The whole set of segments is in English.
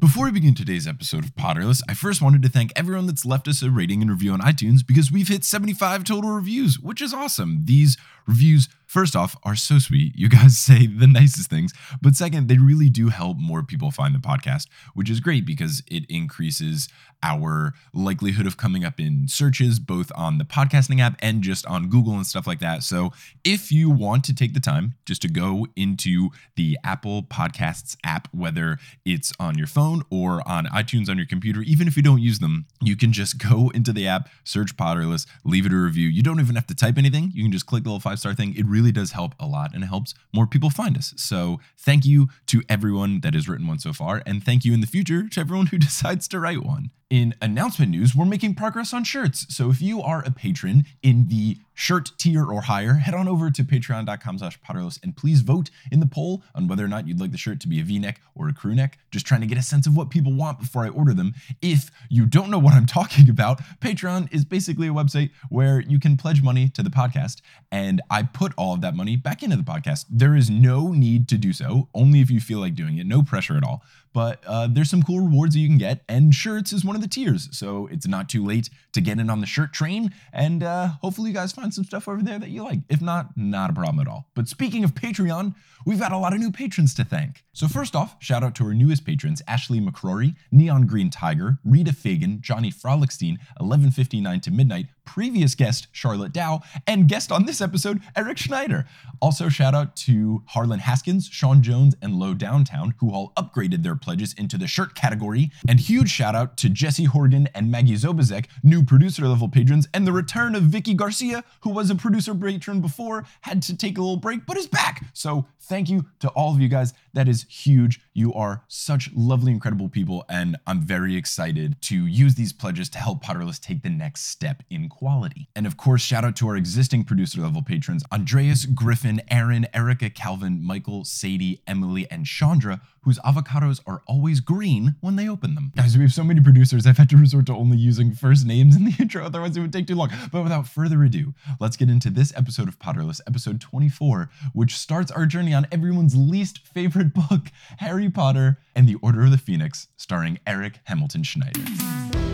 Before we begin today's episode of Potterless, I first wanted to thank everyone that's left us a rating and review on iTunes because we've hit 75 total reviews, which is awesome. These reviews, first off, are so sweet. You guys say the nicest things. But second, they really do help more people find the podcast, which is great because it increases our likelihood of coming up in searches, both on the podcasting app and just on Google and stuff like that. So if you want to take the time just to go into the Apple Podcasts app, whether it's on your phone or on iTunes on your computer, even if you don't use them, you can just go into the app, search Potterless, leave it a review. You don't even have to type anything. You can just click the little five star thing. It really does help a lot and it helps more people find us. So thank you to everyone that has written one so far. And thank you in the future to everyone who decides to write one. In announcement news, we're making progress on shirts. So if you are a patron in the shirt tier or higher, head on over to patreon.com slash potterless and please vote in the poll on whether or not you'd like the shirt to be a v-neck or a crew neck. Just trying to get a sense of what people want before I order them. If you don't know what I'm talking about, Patreon is basically a website where you can pledge money to the podcast and I put all of that money back into the podcast. There is no need to do so, only if you feel like doing it, no pressure at all but uh, there's some cool rewards that you can get, and shirts is one of the tiers. So it's not too late to get in on the shirt train, and uh, hopefully you guys find some stuff over there that you like. If not, not a problem at all. But speaking of Patreon, we've got a lot of new patrons to thank. So first off, shout out to our newest patrons, Ashley McCrory, Neon Green Tiger, Rita Fagan, Johnny Frolickstein, 1159 to Midnight, previous guest Charlotte Dow, and guest on this episode, Eric Schneider. Also, shout out to Harlan Haskins, Sean Jones, and Low Downtown, who all upgraded their pledges into the shirt category. And huge shout out to Jesse Horgan and Maggie Zobazek, new producer level patrons, and the return of Vicky Garcia, who was a producer patron before, had to take a little break, but is back. So thank you to all of you guys. That is huge. You are such lovely, incredible people, and I'm very excited to use these pledges to help Potterless take the next step in quality. And of course, shout out to our existing producer level patrons Andreas, Griffin, Aaron, Erica, Calvin, Michael, Sadie, Emily, and Chandra, whose avocados are always green when they open them. Guys, we have so many producers, I've had to resort to only using first names in the intro, otherwise it would take too long. But without further ado, let's get into this episode of Potterless, episode 24, which starts our journey on everyone's least favorite book, Harry Potter and the Order of the Phoenix, starring Eric Hamilton Schneider.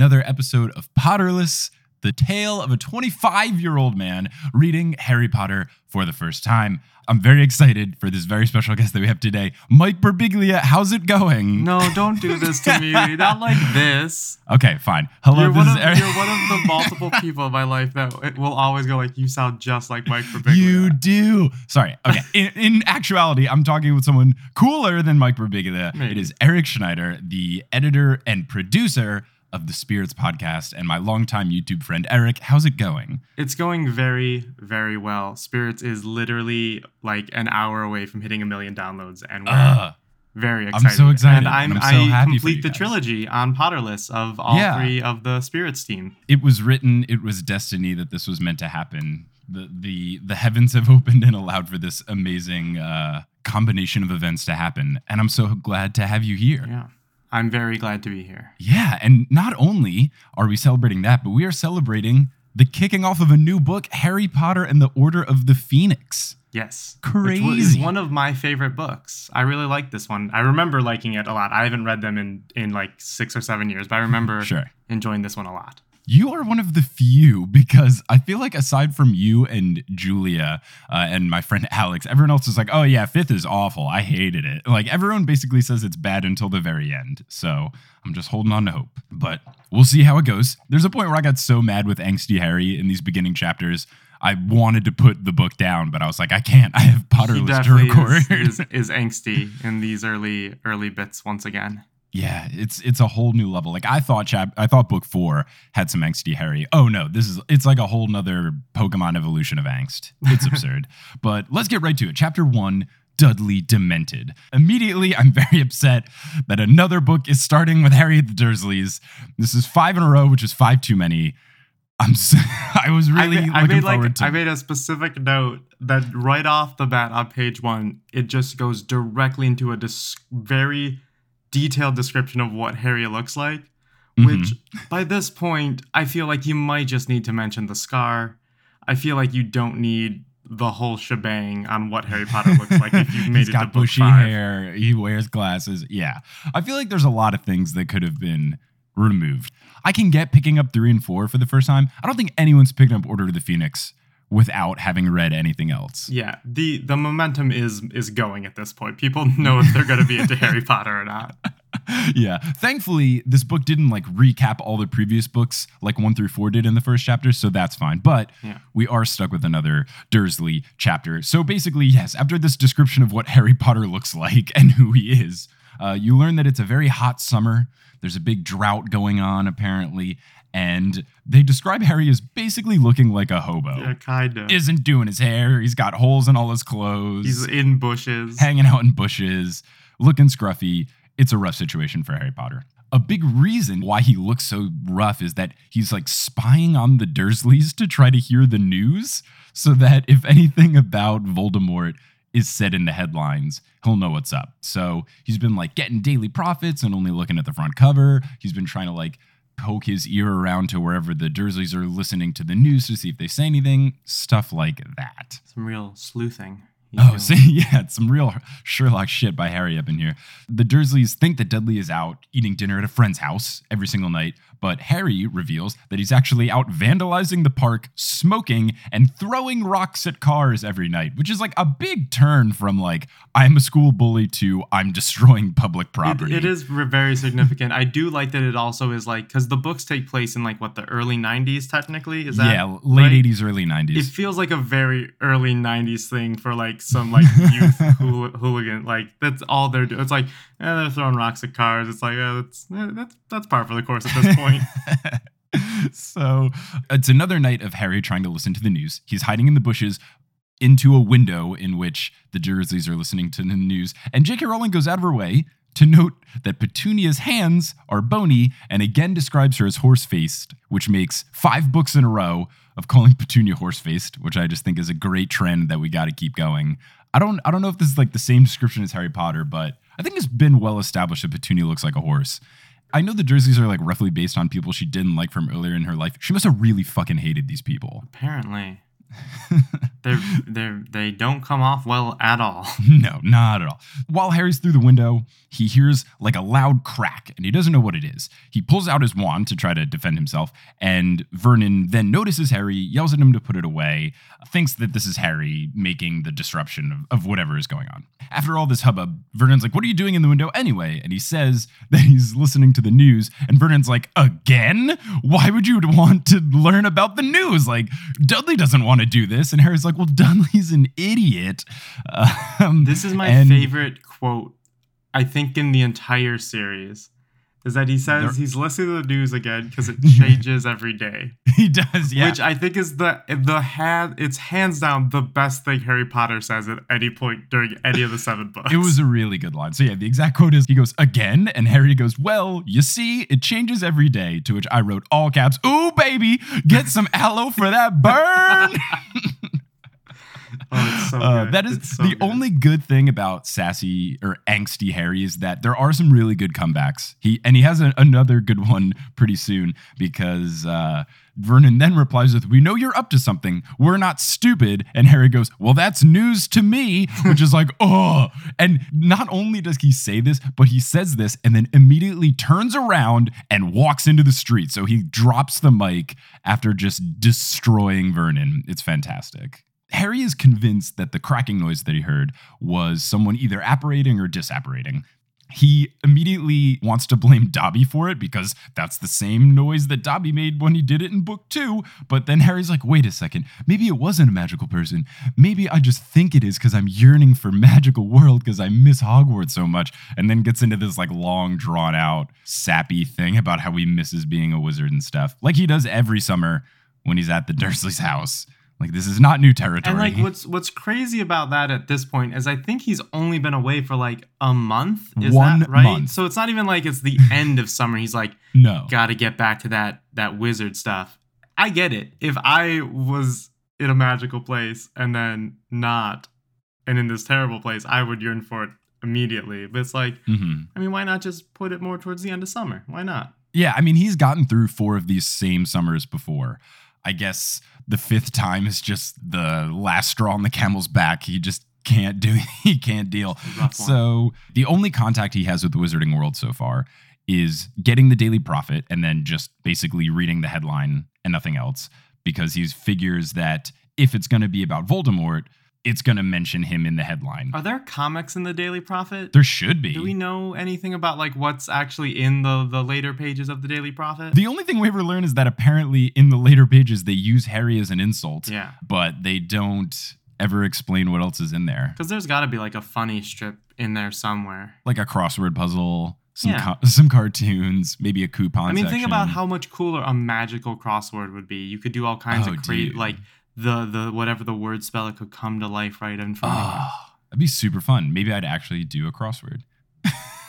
Another episode of Potterless, the tale of a 25 year old man reading Harry Potter for the first time. I'm very excited for this very special guest that we have today, Mike Birbiglia. How's it going? No, don't do this to me. Not like this. Okay, fine. Hello, You're this one, is of, Eric. you're one of the multiple people in my life that will always go like, you sound just like Mike Birbiglia. You do. Sorry. Okay. In, in actuality, I'm talking with someone cooler than Mike Birbiglia. It Maybe. is Eric Schneider, the editor and producer of the Spirits podcast, and my longtime YouTube friend Eric. How's it going? It's going very, very well. Spirits is literally like an hour away from hitting a million downloads, and we're Uh, very I'm excited. so excited, And I'm, and I'm so I complete the trilogy on Potterless of all Yeah. three of the Spirits team. it was written. It was destiny that this was meant to happen. The the the heavens have opened and allowed for this amazing uh, combination of events to happen, and I'm so glad to have you here. Yeah. I'm very glad to be here. Yeah, and not only are we celebrating that, but we are celebrating the kicking off of a new book, Harry Potter and the Order of the Phoenix. Yes. Which wa- is Crazy. one of my favorite books. I really like this one. I remember liking it a lot. I haven't read them in in like 6 or 7 years, but I remember Sure. enjoying this one a lot. You are one of the few because I feel like aside from you and Julia uh, and my friend Alex, everyone else is like, "Oh yeah, fifth is awful. I hated it." Like everyone basically says it's bad until the very end. So I'm just holding on to hope, but we'll see how it goes. There's a point where I got so mad with angsty Harry in these beginning chapters. I wanted to put the book down, but I was like, I can't. I have Potterless to record. is, is, is angsty in these early early bits once again. Yeah, it's it's a whole new level. Like I thought chap I thought book four had some angsty Harry. Oh no, this is it's like a whole nother Pokemon evolution of angst. It's absurd. But let's get right to it. Chapter one. Dudley Demented. Immediately, I'm very upset that another book is starting with Harry the Dursleys. This is five in a row, which is five too many. I'm. So, I was really I made, I made forward like to. I made a specific note that right off the bat on page one, it just goes directly into a dis- very detailed description of what Harry looks like. Mhm. Which by this point, I feel like you might just need to mention the scar. I feel like you don't need the whole shebang on what Harry Potter looks like if you've made He's it got to book bushy five. hair. He wears glasses. Yeah, I feel like there's a lot of things that could have been removed. I can get picking up three and four for the first time. I don't think anyone's picking up Order of the Phoenix without having read anything else. Yeah, the the momentum is is going at this point. People know if they're going to be into Harry Potter or not. yeah. Thankfully, this book didn't like recap all the previous books like one through four did in the first chapter, so that's fine. But Yeah. we are stuck with another Dursley chapter. So basically, yes, after this description of what Harry Potter looks like and who he is, uh, you learn that it's a very hot summer. There's a big drought going on, apparently. And they describe Harry as basically looking like a hobo. Yeah, kind of. Isn't doing his hair. He's got holes in all his clothes He's in bushes. hanging out in bushes, looking scruffy. It's a rough situation for Harry Potter. A big reason why he looks so rough is that he's like spying on the Dursleys to try to hear the news so that if anything about Voldemort is said in the headlines, he'll know what's up. So he's been like getting daily prophets and only looking at the front cover. He's been trying to like poke his ear around to wherever the Dursleys are listening to the news to see if they say anything, stuff like that. Some real sleuthing. Oh, see, yeah, it's some real Sherlock shit by Harry up in here. The Dursleys think that Dudley is out eating dinner at a friend's house every single night, but Harry reveals that he's actually out vandalizing the park, smoking, and throwing rocks at cars every night, which is like a big turn from like, I'm a school bully to I'm destroying public It- property. it is very significant. I do like that it also is like because the books take place in like what the early '90s technically is that yeah, late right? 80s, early 90s. It feels like a very early '90s thing for like some like youth hool- hooligan. Like that's all they're doing. It's like eh, they're throwing rocks at cars. It's like eh, that's eh, that's that's par for the course at this point. so it's another night of Harry trying to listen to the news. He's hiding in the bushes into a window in which the Dursleys are listening to the news. And J.K. Rowling goes out of her way to note that Petunia's hands are bony and again describes her as horse faced, which makes five books in a row of calling Petunia horse faced, which I just think is a great trend that we got to keep going. I don't I don't know if this is like the same description as Harry Potter, but I think it's been well established that Petunia looks like a horse. I know the Dursleys are like roughly based on people she didn't like from earlier in her life. She must have really fucking hated these people. Apparently, they're they're they don't come off well at all. no, not at all. While Harry's through the window, he hears like a loud crack and he doesn't know what it is. He pulls out his wand to try to defend himself, and Vernon then notices Harry, yells at him to put it away, thinks that this is Harry making the disruption of, of whatever is going on. After all this hubbub, Vernon's like, What are you doing in the window anyway? And he says that he's listening to the news, and Vernon's like, Again? Why would you want to learn about the news? Like, Dudley doesn't want to do this. And Harry's like, Well, Dudley's an idiot. Um, This is my and- favorite quote, I think, in the entire series. Is that he says he's listening to the news again because it changes every day. He does, yeah. Which I think is the the hand it's hands down the best thing Harry Potter says at any point during any of the seven books. It was a really good line. So yeah, the exact quote is he goes again, and Harry goes, "Well, you see, it changes every day." To which I wrote all caps, "Ooh, baby, get some aloe for that burn." Oh, so Uh, that is so the good. only good thing about sassy or angsty Harry is that there are some really good comebacks. He and he has a, another good one pretty soon because uh, Vernon then replies with, "We know you're up to something. We're not stupid." And Harry goes, "Well, that's news to me," which is like, oh. And not only does he say this, but he says this and then immediately turns around and walks into the street. So he drops the mic after just destroying Vernon. It's fantastic. Harry is convinced that the cracking noise that he heard was someone either apparating or disapparating. He immediately wants to blame Dobby for it because that's the same noise that Dobby made when he did it in book two. But then Harry's like, wait a second, maybe it wasn't a magical person. Maybe I just think it is because I'm yearning for magical world because I miss Hogwarts so much. And then gets into this like long, drawn out, sappy thing about how he misses being a wizard and stuff, like he does every summer when he's at the Dursley's house. Like this is not new territory. And like what's what's crazy about that at this point is I think he's only been away for like a month. Is One that right? month. So it's not even like it's the end of summer. He's like, no. gotta get back to that that wizard stuff. I get it. If I was in a magical place and then not and in this terrible place, I would yearn for it immediately. But it's like, hmm I mean, why not just put it more towards the end of summer? Why not? Yeah, I mean, he's gotten through four of these same summers before. I guess the fifth time is just the last straw on the camel's back. He just can't do he can't deal. So the only contact he has with the wizarding world so far is getting the daily prophet and then just basically reading the headline and nothing else because he figures that if it's going to be about Voldemort, it's going to mention him in the headline. Are there comics in the Daily Prophet? There should be. Do we know anything about like what's actually in the the later pages of the Daily Prophet? the only thing we ever learn is that apparently in the later pages they use Harry as an insult. yeah, but they don't ever explain what else is in there. because there's got to be like a funny strip in there somewhere. Like a crossword puzzle, some Yeah. co- some cartoons, maybe a coupon. I mean, think about how much cooler a magical crossword would be. You could do all kinds Oh, of crazy, like the the whatever the word spell it could come to life right in front of. Oh, ah, that'd be super fun. Maybe I'd actually do a crossword.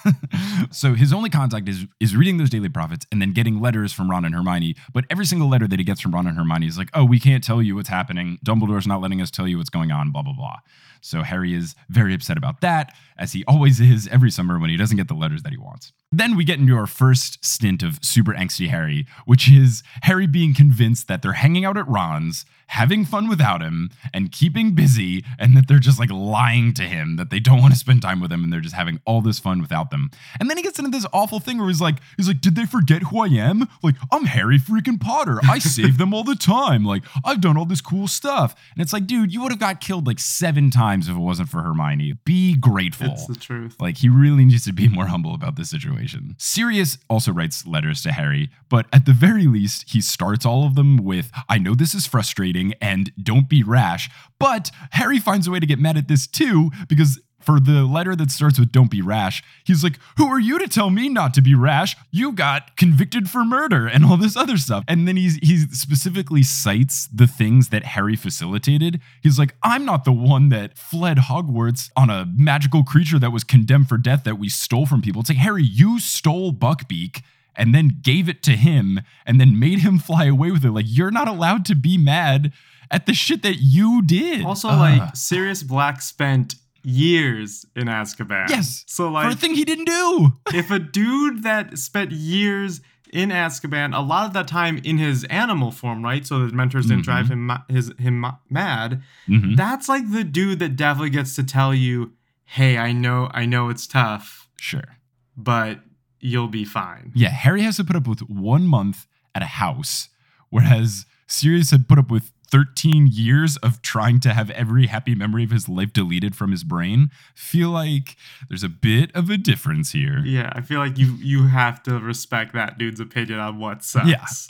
so his only contact is is reading those daily prophets and then getting letters from Ron and Hermione. But every single letter that he gets from Ron and Hermione is like, "Oh, we can't tell you what's happening. Dumbledore's not letting us tell you what's going on." Blah blah blah. So Harry is very upset about that, as he always is every summer when he doesn't get the letters that he wants. Then we get into our first stint of super angsty Harry, which is Harry being convinced that they're hanging out at Ron's, having fun without him, and keeping busy, and that they're just like lying to him that they don't want to spend time with him and they're just having all this fun without them. And then he gets into this awful thing where he's like, he's like, did they forget who I am? Like, I'm Harry freaking Potter. I save them all the time. Like, I've done all this cool stuff. And it's like, dude, you would have got killed like seven times if it wasn't for Hermione. Be grateful. It's the truth. Like he really needs to be more humble about this situation. Sirius also writes letters to Harry, but at the very least, he starts all of them with, I know this is frustrating and don't be rash. But Harry finds a way to get mad at this too, because for the letter that starts with don't be rash, he's like, Who are you to tell me not to be rash? You got convicted for murder and all this other stuff. And then he's he specifically cites the things that Harry facilitated. He's like, I'm not the one that fled Hogwarts on a magical creature that was condemned for death that we stole from people. It's like, Harry, you stole Buckbeak and then gave it to him and then made him fly away with it. Like, you're not allowed to be mad at the shit that you did. Also, Ugh. like Sirius Black spent years in Azkaban. Yes, So like for a thing he didn't do. if a dude that spent years in Azkaban, a lot of that time in his animal form, right? So the Dementors didn't drive him his him ma- mad. Mhm. That's like the dude that definitely gets to tell you, "Hey, I know, I know it's tough, Sure. but you'll be fine." Yeah, Harry has to put up with one month at a house, whereas Sirius had put up with 13 years of trying to have every happy memory of his life deleted from his brain. Feel like there's a bit of a difference here. Yeah, I feel like you you have to respect that dude's opinion on what sucks.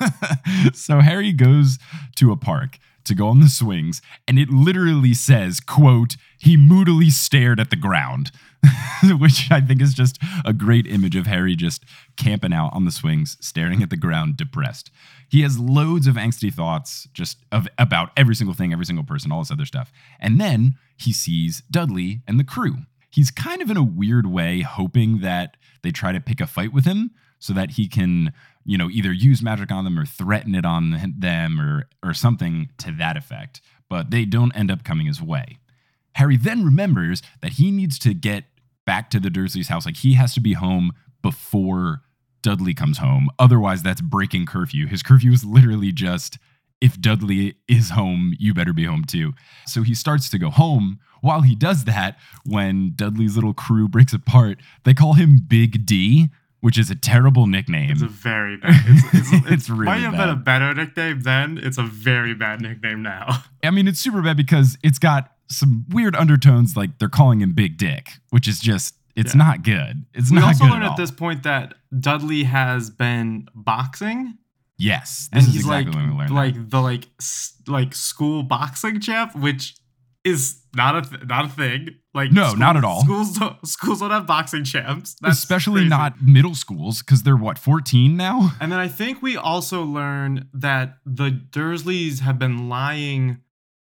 Yeah. so Harry goes to a park to go on the swings, and it literally says, quote, he moodily stared at the ground. Which I think is just a great image of Harry just camping out on the swings, staring at the ground, depressed. He has loads of angsty thoughts just of about every single thing, every single person, all this other stuff. And then he sees Dudley and the crew. He's kind of in a weird way hoping that they try to pick a fight with him so that he can, you know, either use magic on them or threaten it on them or or something to that effect. But they don't end up coming his way. Harry then remembers that he needs to get back to the Dursleys' house. Like he has to be home before Dudley comes home. Otherwise, that's breaking curfew. His curfew is literally just if Dudley is home, you better be home too. So he starts to go home. While he does that, when Dudley's little crew breaks apart, they call him Big D, which is a terrible nickname. It's a very bad. It's, it's, it's, It's really might have been a better nickname then. It's a very bad nickname now. I mean, it's super bad because it's got some weird undertones, like they're calling him Big Dick, which is just it's Yeah. not good. It's we not good. We also good learn at, at this point that Dudley has been boxing, Yes, this and is he's exactly like when we learn that. like the like like school boxing champ, which is not a th- not a thing. Like No, not at all. Schools don't, schools don't have boxing champs, That's especially crazy. not middle schools because they're what 14 now. And then I think we also learn that the Dursleys have been lying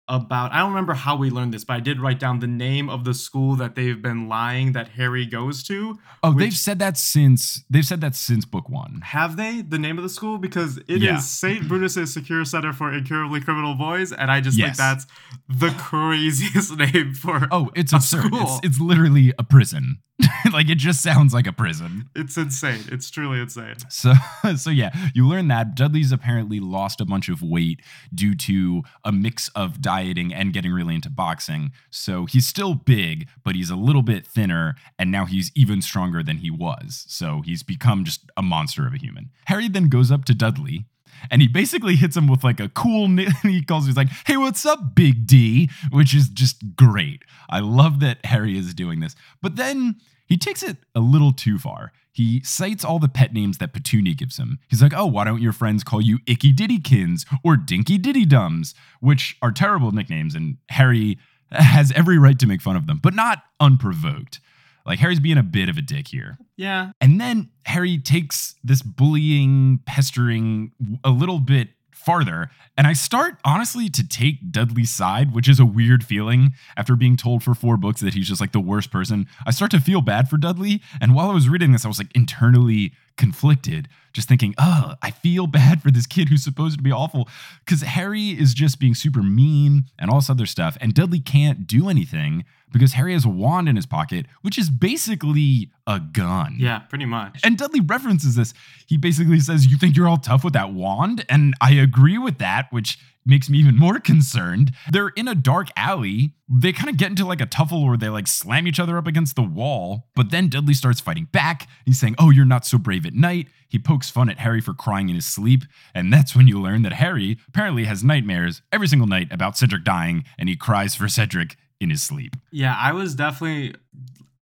about I don't remember how we learned this, but I did write down the name of the school that they've been lying that Harry goes to. Oh, they've said that since they've said that since book one. Have they the name of the school? Because it is Yeah. St. Brutus's Secure Center for Incurably Criminal Boys, and I just Yes. think that's the craziest name for. Oh, it's A absurd. school. It's, it's literally a prison. like it just sounds like a prison. It's insane. It's truly insane. So so yeah, you learn that Dudley's apparently lost a bunch of weight due to a mix of dieting and getting really into boxing. So he's still big, but he's a little bit thinner and now he's even stronger than he was. So he's become just a monster of a human. Harry then goes up to Dudley and he basically hits him with like a cool he calls he's like hey what's up big d which is just great i love that harry is doing this but then he takes it a little too far. He cites all the pet names that petunia gives him. He's like oh why don't your friends call you icky diddykins or dinky diddy dums? Which are terrible nicknames and harry has every right to make fun of them but not unprovoked. Like harry's being a bit of a dick here. Yeah. and then Harry takes this bullying, pestering a little bit farther. And I start honestly to take Dudley's side, which is a weird feeling after being told for four books that he's just like the worst person. I start to feel bad for Dudley. And while I was reading this, I was like internally conflicted, just thinking, oh, I feel bad for this kid who's supposed to be awful. Because Harry is just being super mean and all this other stuff. And Dudley can't do anything because Harry has a wand in his pocket, which is basically a gun. Yeah, pretty much. And Dudley references this. He basically says, You think you're all tough with that wand? And I agree with that, which makes me even more concerned. They're in a dark alley. They kind of get into like a tuffle where they like slam each other up against the wall. But then Dudley starts fighting back. He's saying, Oh, you're not so brave at night. He pokes fun at Harry for crying in his sleep. And that's when you learn that Harry apparently has nightmares every single night about Cedric dying, and he cries for Cedric in his sleep. Yeah, I was definitely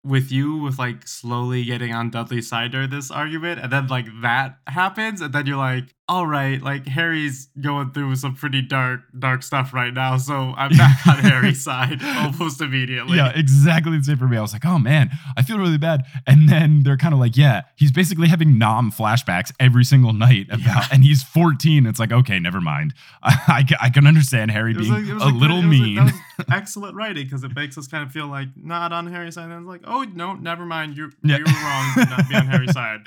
with you with like slowly getting on Dudley's side during this argument, and then like that happens, and then you're like, all right, like Harry's going through some pretty dark, dark stuff right now, so I'm back on Harry's side almost immediately. Yeah, exactly the same for me. I was like, oh man, I feel really bad. And then they're kind of like, yeah, he's basically having 'Nam flashbacks every single night about, Yeah. and he's 14. It's like, okay, never mind. I, I, I can understand Harry being like- a like- little it was mean. excellent writing because it makes us kind of feel like not on Harry's side. And it's like, oh no, never mind. You Yeah. you were wrong. to Not be on Harry's side.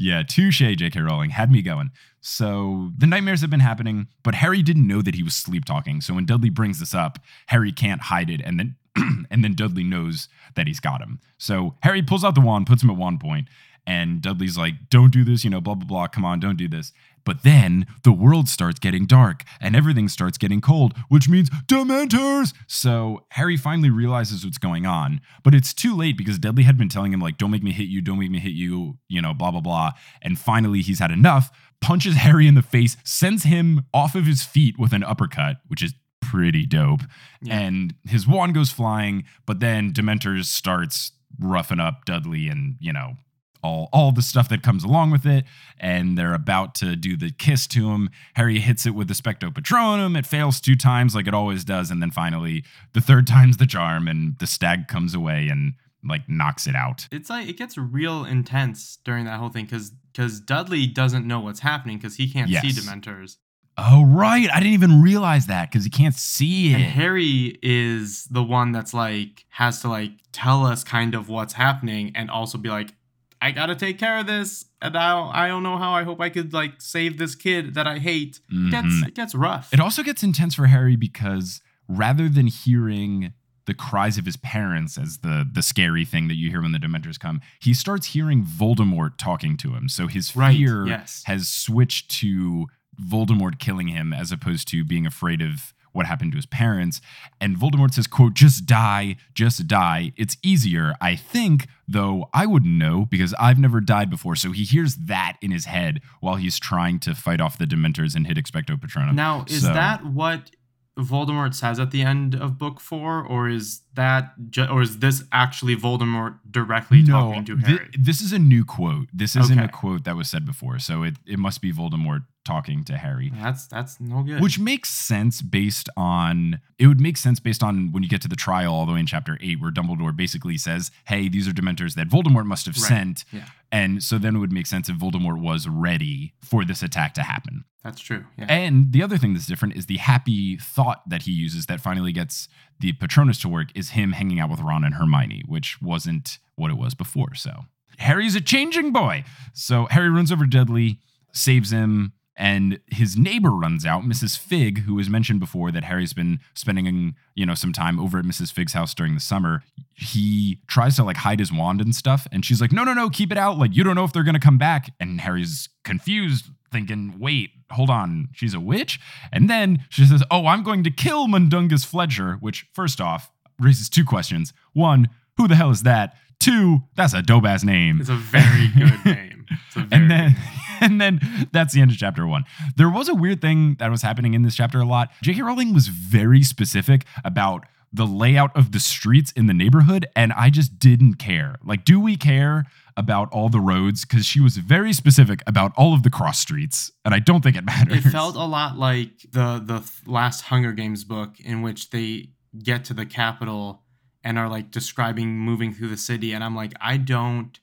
Yeah, touche, J.K. Rowling had me going. So the nightmares have been happening, but Harry didn't know that he was sleep talking. So when Dudley brings this up, Harry can't hide it, and then and then Dudley knows that he's got him. So Harry pulls out the wand, puts him at one point, and Dudley's like, "Don't do this," you know, blah blah blah. Come on, don't do this. But then the world starts getting dark and everything starts getting cold, which means Dementors. So Harry finally realizes what's going on, but it's too late because Dudley had been telling him like, "Don't make me hit you, don't make me hit you," you know, blah blah blah. And finally, he's had enough. Punches Harry in the face, sends him off of his feet with an uppercut, which is pretty dope. Yeah. And his wand goes flying, but then Dementors starts roughing up Dudley and, you know, all all the stuff that comes along with it and they're about to do the kiss to him. Harry hits it with the Expecto Patronum. It fails two times like it always does and then finally the third time's the charm and the stag comes away and like knocks it out. It's like it gets real intense during that whole thing because because Dudley doesn't know what's happening because he can't see Yes. Dementors, oh right. I didn't even realize that because he can't see it. and Harry is the one that's like has to like tell us kind of what's happening and also be like, I gotta take care of this, and I don't, I don't know how. I hope I could like save this kid that I hate. It gets Mhm. it gets rough. It also gets intense for Harry because rather than hearing the cries of his parents as the the scary thing that you hear when the Dementors come, he starts hearing Voldemort talking to him. So his Right, fear yes. has switched to Voldemort killing him as opposed to being afraid of what happened to his parents. And Voldemort says, quote, just die, just die. It's easier, I think, though I wouldn't know because I've never died before. So he hears that in his head while he's trying to fight off the Dementors and hit Expecto Patronum. Now, is So- that what Voldemort says at the end of book four, or is that ju- or is this actually Voldemort directly talking to Harry? this is a new quote. This isn't a quote that was said before, so it, it must be Voldemort talking to Harry. That's that's no good. Which makes sense based on it would make sense based on when you get to the trial all the way in chapter eight, where Dumbledore basically says, Hey, these are Dementors that Voldemort must have Right. sent. yeah, And so then it would make sense if Voldemort was ready for this attack to happen. that's true. Yeah. And the other thing that's different is the happy thought that he uses that finally gets the Patronus to work is him hanging out with Ron and Hermione, which wasn't what it was before. So Harry's a changing boy. So Harry runs over Dudley, saves him, and his neighbor runs out, Mrs. Figg, who was mentioned before that Harry's been spending, you know, some time over at Mrs. Figg's house during the summer. He tries to like hide his wand and stuff, and she's like, "No, no, no, keep it out. Like you don't know if they're gonna come back." And Harry's confused, thinking, "Wait, hold on, she's a witch." And then she says, "Oh, I'm going to kill Mundungus Fletcher," which first off raises two questions. One, who the hell is that? Two, that's a dope ass name. It's a very good name. It's a very And then and then that's the end of chapter one. There was a weird thing that was happening in this chapter a lot. J.K. Rowling was very specific about the layout of the streets in the neighborhood, and I just didn't care. Like, do we care about all the roads? Because she was very specific about all of the cross streets, and I don't think it matters. it felt a lot like the the last Hunger Games book in which they get to the capital and are like describing moving through the city and I'm like I don't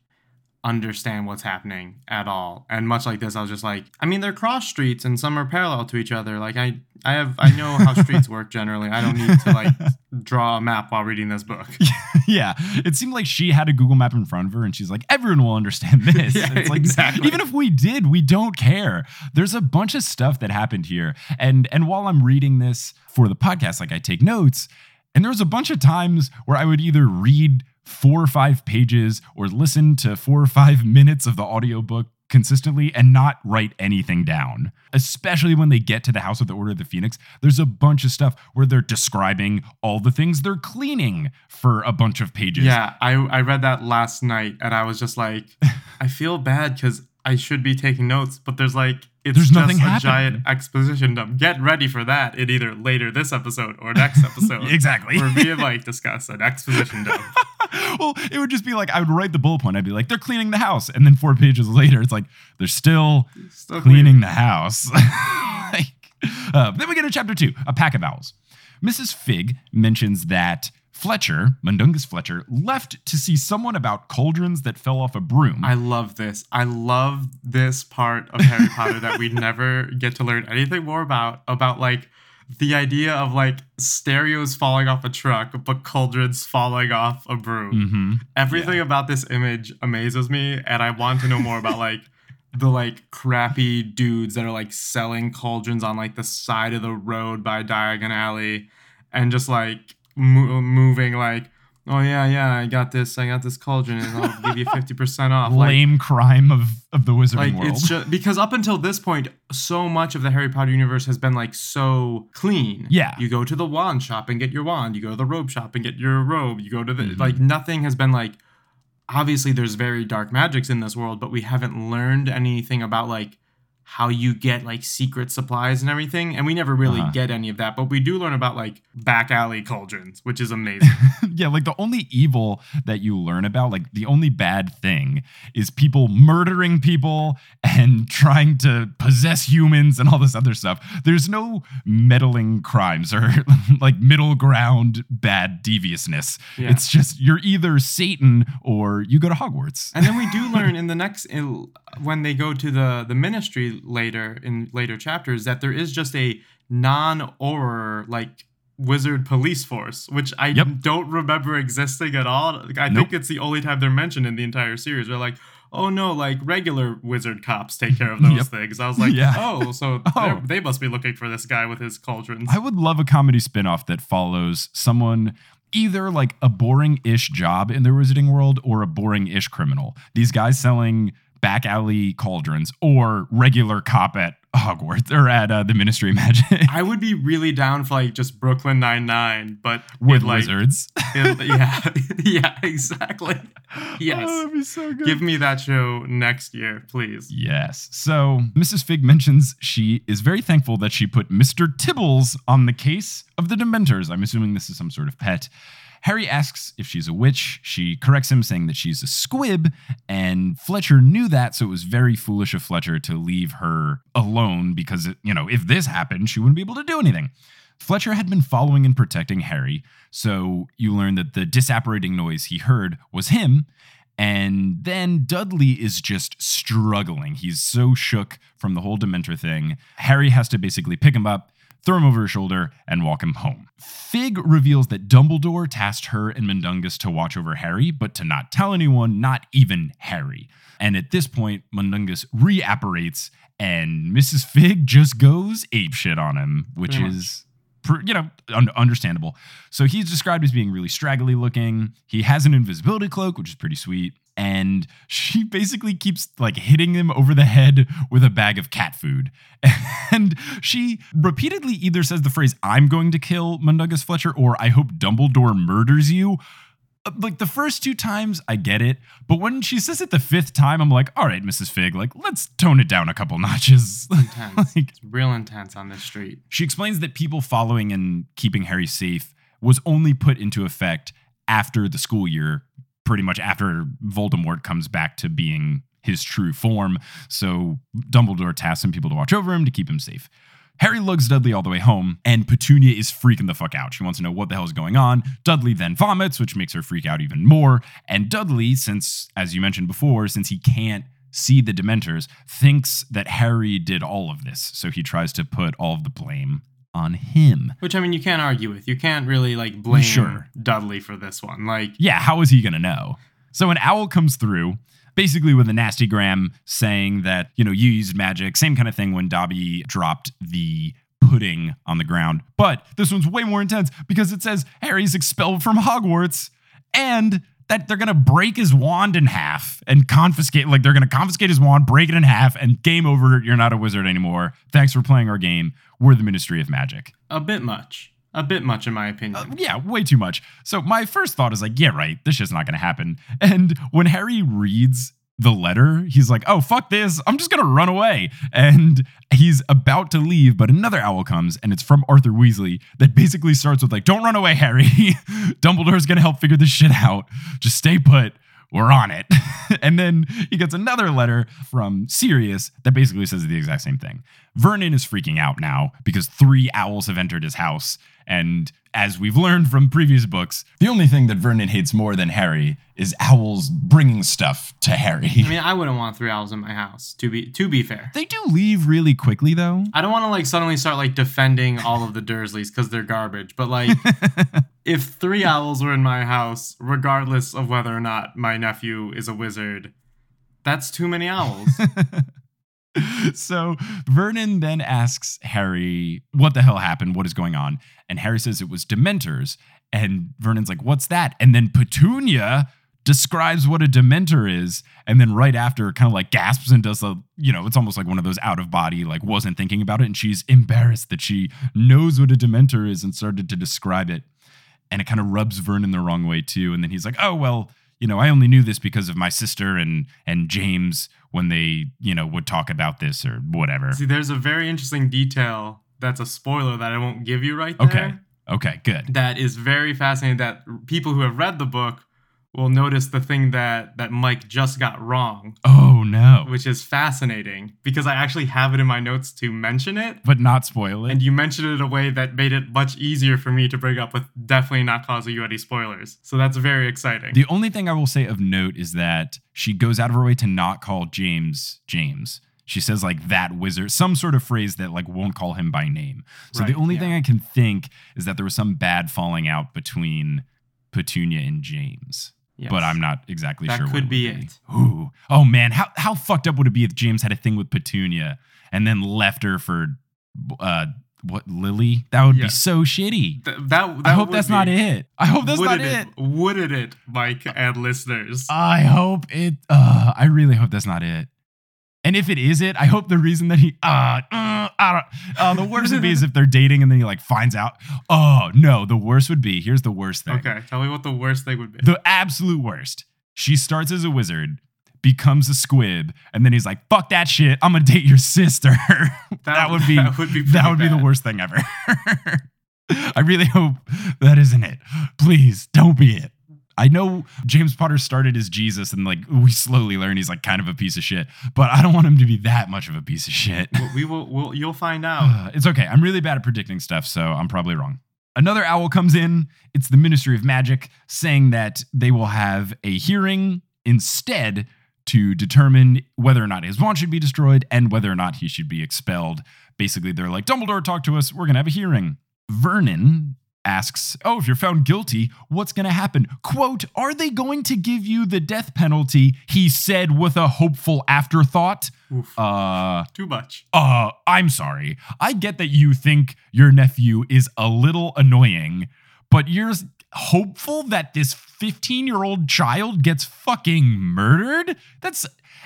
understand what's happening at all. And much like this I was just like I mean they're cross streets and some are parallel to each other. Like I I have I know how streets work generally. I don't need to like draw a map while reading this book. yeah, it seemed like she had a Google map in front of her, and she's like, "Everyone will understand this." Yeah, it's like, exactly. Even if we did, we don't care. There's a bunch of stuff that happened here, and and while I'm reading this for the podcast, like I take notes, and there was a bunch of times where I would either read four or five pages or listen to four or five minutes of the audiobook consistently and not write anything down. Especially when they get to the House of the Order of the Phoenix, there's a bunch of stuff where they're describing all the things they're cleaning for a bunch of pages. Yeah, I I read that last night and I was just like I feel bad cuz I should be taking notes, but there's like it's There's just nothing a happening. giant exposition dump. Get ready for that in either later this episode or next episode. exactly. Where me and Mike discuss an exposition dump. well, it would just be like I would write the bullet point. I'd be like, they're cleaning the house, and then four pages later, it's like they're still Still cleaning the house. like, uh, then we get to chapter two, a pack of owls. Mrs. Figg mentions that Fletcher, Mundungus Fletcher, left to see someone about cauldrons that fell off a broom. I love this. I love this part of Harry Potter that we never get to learn anything more about. About like the idea of like stereos falling off a truck, but cauldrons falling off a broom. hmm Everything about this image amazes me, and I want to know more about like the like crappy dudes that are like selling cauldrons on like the side of the road by Diagon Alley, and just like mo- moving like, oh yeah, yeah, I got this, I got this cauldron, and I'll give you fifty percent off. Like, Lame crime of, of the wizarding like world. it's just because up until this point, so much of the Harry Potter universe has been like so clean. Yeah. you go to the wand shop and get your wand. You go to the robe shop and get your robe. You go to the Mhm. like nothing has been like. Obviously, there's very dark magics in this world, but we haven't learned anything about like how you get like secret supplies and everything, and we never really Uh-huh. get any of that. But we do learn about like back alley cauldrons, which is amazing. yeah, like the only evil that you learn about, like the only bad thing is people murdering people and trying to possess humans and all this other stuff. There's no meddling crimes or like middle ground bad deviousness. Yeah. It's just you're either Satan or you go to Hogwarts. And then we do learn in the next when they go to the the ministry later in later chapters that there is just a non-Auror like wizard police force, which I Yep. don't remember existing at all. Like, I Nope. think it's the only time they're mentioned in the entire series. They're like, oh no, like regular wizard cops take care of those Yep. things. I was like, Yeah. oh, so Oh. they must be looking for this guy with his cauldrons. I would love a comedy spin-off that follows someone either like a boring-ish job in the wizarding world or a boring-ish criminal. These guys selling back alley cauldrons or regular cop at Hogwarts or at uh, the Ministry of Magic I would be really down for like just Brooklyn Nine Nine, but with like, wizards. in- yeah, yeah, exactly. Yes. Oh, that'd be so good. Give me that show next year, please. Yes. So Mrs. Figg mentions she is very thankful that she put Mr. Tibbles on the case of the Dementors. I'm assuming this is some sort of pet. Harry asks if she's a witch. She corrects him, saying that she's a squib, and Fletcher knew that, so it was very foolish of Fletcher to leave her alone because, you know, if this happened, she wouldn't be able to do anything. Fletcher had been following and protecting Harry, so you learn that the disapparating noise he heard was him. And then Dudley is just struggling. He's so shook from the whole Dementor thing. Harry has to basically pick him up, throw him over his shoulder, and walk him home. Figg reveals that Dumbledore tasked her and Mundungus to watch over Harry, but to not tell anyone, not even Harry. And at this point, Mundungus reapparates, and Mrs. Figg just goes apeshit on him, which Pretty is you know, un- understandable. So he's described as being really straggly looking. He has an invisibility cloak, which is pretty sweet. And she basically keeps like hitting him over the head with a bag of cat food. And she repeatedly either says the phrase, I'm going to kill Mundungus Fletcher, or I hope Dumbledore murders you. Uh, Like the first two times, I get it. But when she says it the fifth time, I'm like, all right, Mrs. Figg, like, let's tone it down a couple notches. Intense. like, It's real intense on this street. she explains that people following and keeping Harry safe was only put into effect after the school year, pretty much after Voldemort comes back to being his true form. So Dumbledore tasks some people to watch over him to keep him safe. Harry lugs Dudley all the way home, and Petunia is freaking the fuck out. She wants to know what the hell is going on. Dudley then vomits, which makes her freak out even more. And Dudley, since, as you mentioned before, since he can't see the Dementors, thinks that Harry did all of this. So he tries to put all of the blame on him. Which I mean, you can't argue with. You can't really like blame Sure. Dudley for this one. Like, Yeah, how is he to know? So an owl comes through, basically with a nasty gram saying that, you know, you used magic. Same kind of thing when Dobby dropped the pudding on the ground. But this one's way more intense because it says Harry's expelled from Hogwarts and that they're going to break his wand in half and confiscate, like, they're going to confiscate his wand, break it in half, and game over. You're not a wizard anymore. Thanks for playing our game. We're the Ministry of Magic. a bit much. A bit much, in my opinion. Uh, yeah, way too much. So my first thought is like, yeah, right, this shit's not gonna happen. And when Harry reads the letter, he's like, oh, fuck this, I'm just gonna run away. And he's about to leave, but another owl comes, and it's from Arthur Weasley that basically starts with like, don't run away, Harry. Dumbledore's gonna help figure this shit out. Just stay put. We're on it. and then he gets another letter from Sirius that basically says the exact same thing. Vernon is freaking out now because three owls have entered his house. And as we've learned from previous books, the only thing that Vernon hates more than Harry is owls bringing stuff to Harry. I mean, I wouldn't want three owls in my house. To be to be fair, they do leave really quickly, though. I don't want to like suddenly start like defending all of the Dursleys because they're garbage. But like, if three owls were in my house, regardless of whether or not my nephew is a wizard, that's too many owls. so Vernon then asks Harry what the hell happened, what is going on, and Harry says it was Dementors, and Vernon's like, "What's that?" And then Petunia describes what a Dementor is, and then right after, kind of like gasps and does a, you know, it's almost like one of those out of body, like wasn't thinking about it, and she's embarrassed that she knows what a Dementor is and started to describe it, and it kind of rubs Vernon the wrong way too, and then he's like, "Oh well." you know, I only knew this because of my sister and and James when they, you know, would talk about this or whatever. See, there's a very interesting detail that's a spoiler that I won't give you right there. Okay. Okay, good. That is very fascinating. That people who have read the book will notice the thing that that Mike just got wrong, Oh no. which is fascinating because I actually have it in my notes to mention it. But not spoil it. And you mentioned it in a way that made it much easier for me to bring up with definitely not causing you any spoilers. So that's very exciting. the only thing I will say of note is that she goes out of her way to not call James James. She says like that wizard, some sort of phrase that like won't call him by name. So Right, the only yeah. thing I can think is that there was some bad falling out between Petunia and James. Yes. But I'm not exactly That sure. what could would be it. Ooh. Oh man, how how fucked up would it be if James had a thing with Petunia and then left her for uh what Lily? That would be so shitty. Th- that, that I hope that's be- not it. I hope that's not wouldn't it. Wouldn't it, Mike and listeners? I hope it. Uh, I really hope that's not it. And if it is it, I hope the reason that he. Uh, uh, I don't. Uh, the worst would be is if they're dating and then he like finds out. Oh no, the worst would be. Here's the worst thing. okay, tell me what the worst thing would be. The absolute worst. She starts as a wizard, becomes a squib, and then he's like, "Fuck that shit. I'm gonna date your sister." that, would be. that would be that would be the worst thing ever. I really hope that isn't it. Please don't be it. I know James Potter started as Jesus and like we slowly learn he's like kind of a piece of shit, but I don't want him to be that much of a piece of shit. We will. We'll, you'll find out. It's okay. I'm really bad at predicting stuff, so I'm probably wrong. Another owl comes in. It's the Ministry of Magic saying that they will have a hearing instead to determine whether or not his wand should be destroyed and whether or not he should be expelled. Basically, they're like, Dumbledore, talk to us. We're going to have a hearing. Vernon asks, Oh, if you're found guilty, what's going to happen? Quote, Are they going to give you the death penalty? He said with a hopeful afterthought. Oof. Uh, Too much. uh, I'm sorry. I get that you think your nephew is a little annoying, but you're hopeful that this 15 year old child gets fucking murdered? That's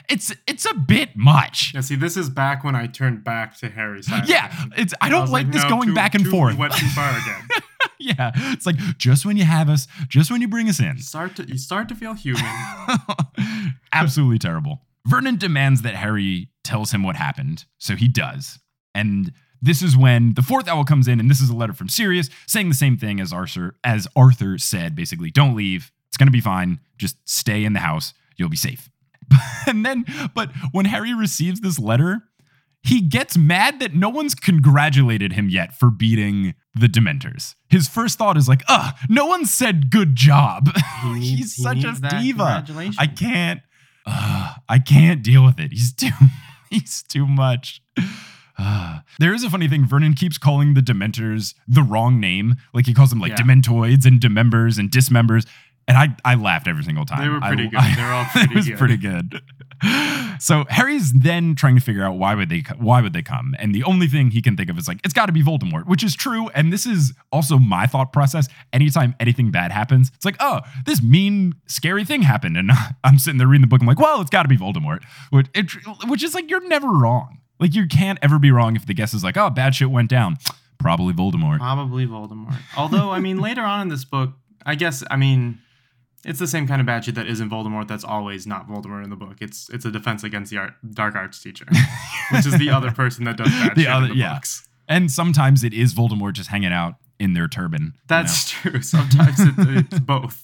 it's it's a bit much. Yeah. See, this is back when I turned back to Harry's side. Yeah, it's I don't was like, this no, going too- back and too- forth. We went too far again. yeah, it's like just when you have us, just when you bring us in. You start to you start to feel human. Absolutely terrible. Vernon demands that Harry tells him what happened, so he does. And this is when the fourth owl comes in, and this is a letter from Sirius saying the same thing as Arthur as Arthur said, basically, don't leave. It's gonna be fine. Just stay in the house. You'll be safe. and then, but when Harry receives this letter, he gets mad that no one's congratulated him yet for beating the Dementors. His first thought is like, ugh, no one said good job. He needs- He's he such a diva. I can't. Uh, I can't deal with it. He's too. He's too much. Uh, there is a funny thing. Vernon keeps calling the Dementors the wrong name. Like he calls them like Yeah. Dementoids and Demembers and Dismembers. And I, I laughed every single time. They were I- pretty good. I- They were all it was good. pretty good. So Harry's then trying to figure out why would they why would they come, and the only thing he can think of is like it's got to be Voldemort, which is true. And this is also my thought process. Anytime anything bad happens, it's like oh this mean scary thing happened, and I'm sitting there reading the book. I'm like well it's got to be Voldemort, which it, which is like you're never wrong. Like you can't ever be wrong if the guess is like oh bad shit went down, probably Voldemort. Probably Voldemort. Although, I mean, later on in this book, I guess, I mean, it's the same kind of bad shit that isn't Voldemort. That's always not Voldemort in the book. It's it's a defense against the art, dark arts teacher, which is the other person that does bad The shit other- in the yeah. books. And sometimes it is Voldemort just hanging out in their turban. you know? That's true. Sometimes it, it's both.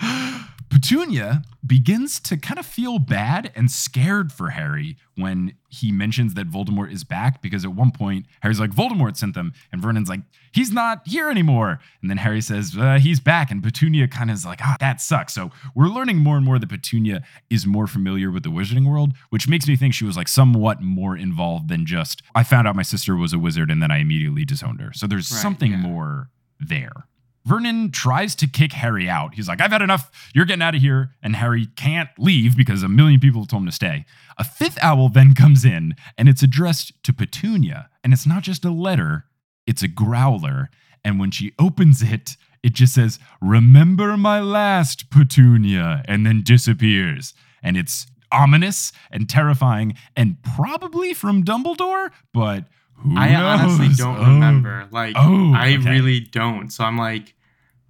Petunia begins to kind of feel bad and scared for Harry when he mentions that Voldemort is back because at one point Harry's like Voldemort sent them and Vernon's like he's not here anymore. And then Harry says uh, he's back and Petunia kind of is like ah that sucks. So we're learning more and more that Petunia is more familiar with the wizarding world which makes me think she was like somewhat more involved than just I found out my sister was a wizard and then I immediately disowned her. So there's Right, something yeah. more there Vernon tries to kick Harry out. He's like, I've had enough. You're getting out of here. And Harry can't leave because a million people told him to stay. A fifth owl then comes in and it's addressed to Petunia. And it's not just a letter, it's a howler. And when she opens it, it just says, Remember my last, Petunia, and then disappears. And it's ominous and terrifying and probably from Dumbledore, but who I honestly don't Oh. remember. Like, Oh, I okay. really don't. So I'm like,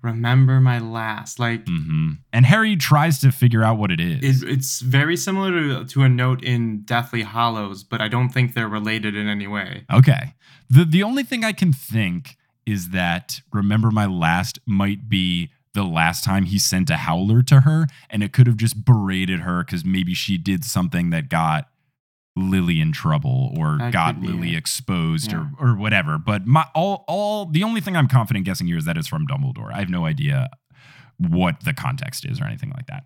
remember my last. Like, hmm And Harry tries to figure out what it is. it, it's very similar to, to a note in Deathly Hallows, but I don't think they're related in any way. okay. The the only thing I can think is that remember my last might be the last time he sent a howler to her and it could have just berated her cuz maybe she did something that got Lily in trouble or That got Lily it. exposed Yeah. or or whatever. But my all all the only thing I'm confident guessing here is that it's from Dumbledore. I have no idea what the context is or anything like that.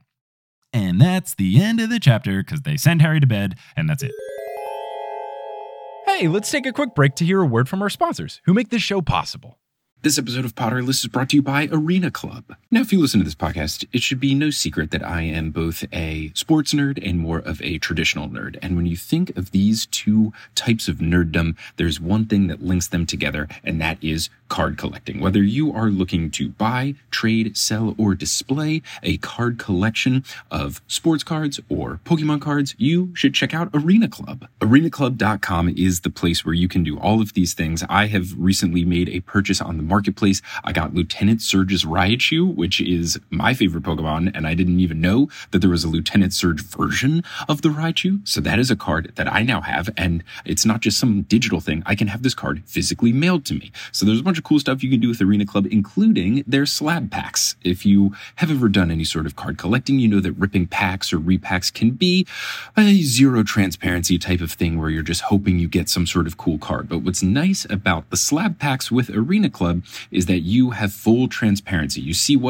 And that's the end of the chapter because they send Harry to bed and that's it. Hey, let's take a quick break to hear a word from our sponsors who make this show possible. This episode of Potterless is brought to you by Arena Club. Now, if you listen to this podcast, it should be no secret that I am both a sports nerd and more of a traditional nerd. And when you think of these two types of nerddom, there's one thing that links them together, and that is card collecting. Whether you are looking to buy, trade, sell, or display a card collection of sports cards or Pokemon cards, you should check out Arena Club. ArenaClub.com is the place where you can do all of these things. I have recently made a purchase on the marketplace. I got Lieutenant Surge's Raichu, which is my favorite Pokemon, and I didn't even know that there was a Lieutenant Surge version of the Raichu. So that is a card that I now have, and it's not just some digital thing. I can have this card physically mailed to me. So there's a bunch of cool stuff you can do with Arena Club, including their slab packs. If you have ever done any sort of card collecting, you know that ripping packs or repacks can be a zero transparency type of thing where you're just hoping you get some sort of cool card. But what's nice about the slab packs with Arena Club is that you have full transparency. You see what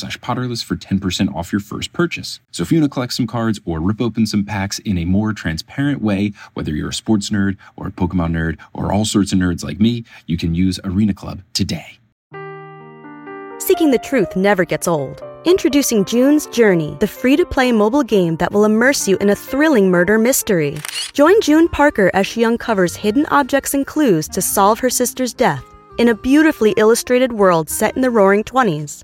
slash potterless for 10% off your first purchase. So if you want to collect some cards or rip open some packs in a more transparent way, whether you're a sports nerd or a Pokemon nerd or all sorts of nerds like me, you can use Arena Club today. Seeking the truth never gets old. Introducing June's Journey, the free to play mobile game that will immerse you in a thrilling murder mystery. Join June Parker as she uncovers hidden objects and clues to solve her sister's death in a beautifully illustrated world set in the roaring 20s.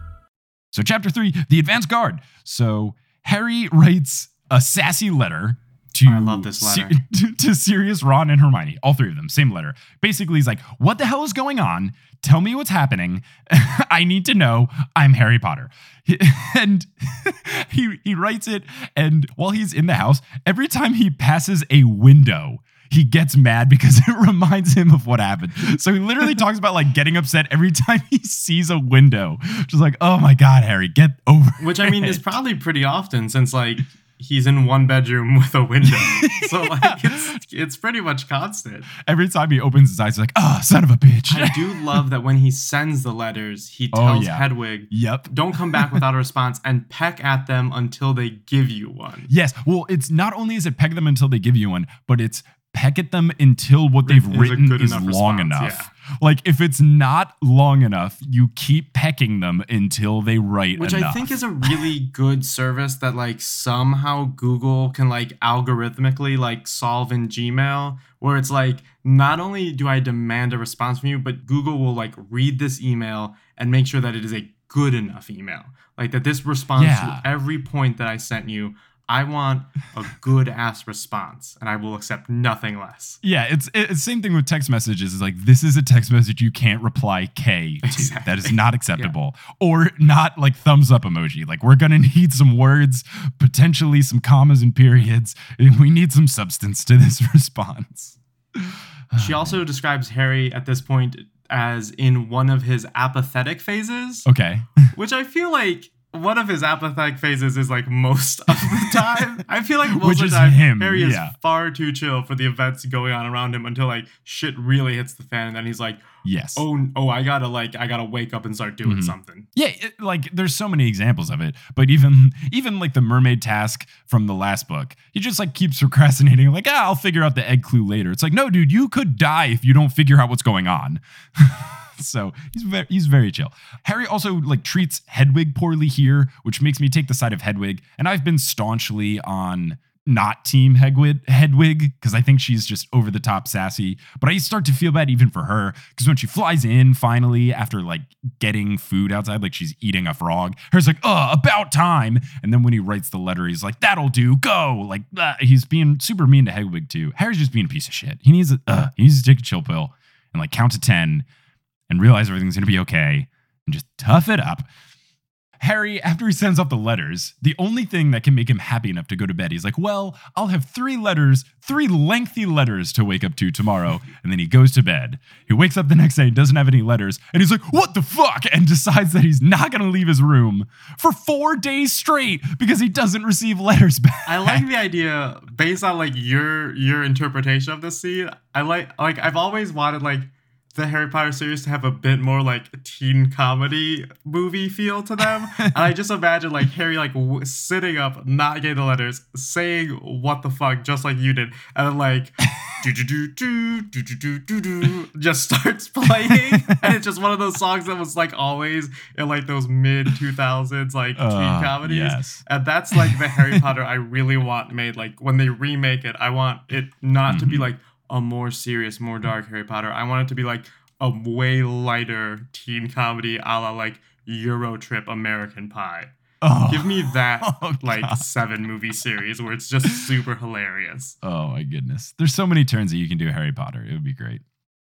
So, chapter three, the advance guard. So, Harry writes a sassy letter to I love this letter. to, to Sirius, Ron, and Hermione. All three of them, same letter. Basically, he's like, "What the hell is going on? Tell me what's happening. I need to know. I'm Harry Potter." And he he writes it, and while he's in the house, every time he passes a window. He gets mad because it reminds him of what happened. So he literally talks about like getting upset every time he sees a window. Just like, oh my God, Harry, get over Which I mean it." is probably pretty often since like he's in one bedroom with a window. so like it's it's pretty much constant. Every time he opens his eyes, he's like, oh, son of a bitch. I do love that when he sends the letters, he Oh, tells yeah. Hedwig, Yep. don't come back without a response and peck at them until they give you one. Yes. Well, it's not only is it peck them until they give you one, but it's peck at them until what they've Is written good is enough long response, enough. Like if it's not long enough, you keep pecking them until they write Which enough. I think is a really good service that like somehow Google can like algorithmically like solve in Gmail where it's like not only do I demand a response from you, but Google will like read this email and make sure that it is a good enough email. Like that this responds Yeah. to every point that I sent you. I want a good ass response and I will accept nothing less. Yeah, it's it's same thing with text messages. It's like this is a text message you can't reply K to. Exactly. That is not acceptable. Or not like thumbs up emoji. Like we're gonna need some words, potentially some commas and periods. and We need some substance to this response. She also describes Harry at this point as in one of his apathetic phases. Okay. Which I feel like one of his apathetic phases is like most of the time. I feel like most Which of is the time him, Harry is yeah. far too chill for the events going on around him until like shit really hits the fan and then he's like, Yes. oh oh I gotta like I gotta wake up and start doing Mhm. something. Yeah, it, like there's so many examples of it, but even even like the mermaid task from the last book, he just like keeps procrastinating. Like, ah, I'll figure out the egg clue later. It's like, no, dude, you could die if you don't figure out what's going on. so he's very he's very chill. Harry also like treats Hedwig poorly here, which makes me take the side of Hedwig, and I've been staunchly on not team Hedwig Hedwig because I think she's just over the top sassy. But I start to feel bad even for her because when she flies in finally after like getting food outside, like she's eating a frog, Harry's like, "Uh, about time." And then when he writes the letter, he's like, "That'll do, go!" Like uh, he's being super mean to Hedwig too. Harry's just being a piece of shit. He needs a uh, he needs to take a chill pill and like count to ten and realize everything's gonna be okay and just tough it up. Harry, after he sends off the letters, the only thing that can make him happy enough to go to bed, he's like, Well, I'll have three letters, three lengthy letters to wake up to tomorrow. And then he goes to bed. He wakes up the next day and doesn't have any letters. And he's like, What the fuck? And decides that he's not going to leave his room for four days straight because he doesn't receive letters back. I like the idea based on like your your interpretation of this scene. I like like I've always wanted like the Harry Potter series to have a bit more like teen comedy movie feel to them. and I just imagine like Harry like w- sitting up, not getting the letters, saying what the fuck, just like you did, and then like do do do do do do do do just starts playing, and it's just one of those songs that was like always in like those mid two thousands like teen Uh, comedies. yes. And that's like the Harry Potter I really want made. Like when they remake it, I want it not to be Mm-hmm. like a more serious, more dark Harry Potter. I want it to be like a way lighter teen comedy a la like EuroTrip American Pie. Oh. Give me that Oh, like seven movie series where it's just super hilarious. Oh my goodness. There's so many turns that you can do Harry Potter. It would be great.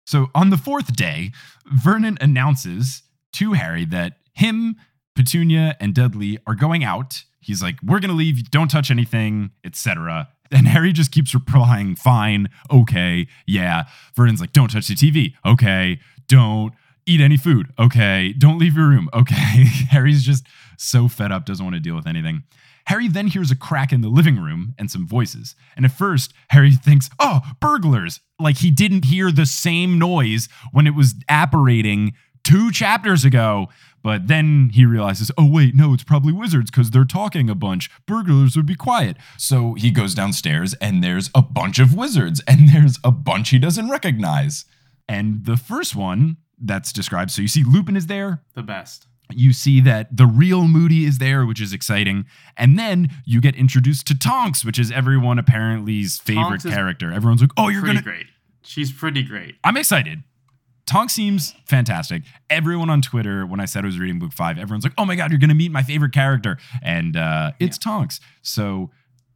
So on the fourth day, Vernon announces to Harry that him, Petunia, and Dudley are going out. He's like, We're gonna leave, don't touch anything, etc. And Harry just keeps replying, fine, okay, yeah. Vernon's like, don't touch the TV, okay, don't eat any food, okay, don't leave your room, okay. Harry's just so fed up, doesn't want to deal with anything. Harry then hears a crack in the living room and some voices. And at first, Harry thinks, oh, burglars. Like he didn't hear the same noise when it was apparating two chapters ago. But then he realizes, oh, wait, no, it's probably wizards because they're talking a bunch. Burglars would be quiet. So he goes downstairs and there's a bunch of wizards and there's a bunch he doesn't recognize. And the first one that's described so you see Lupin is there, The best. you see that the real Moody is there, which is exciting. And then you get introduced to Tonks, which is everyone apparently's favorite Tonks is character. Everyone's like, oh, you're pretty going to. great. She's pretty great. I'm excited. Tonks seems fantastic. Everyone on Twitter, when I said I was reading book five, everyone's like, oh my God, you're going to meet my favorite character. And uh, it's Tonks. So.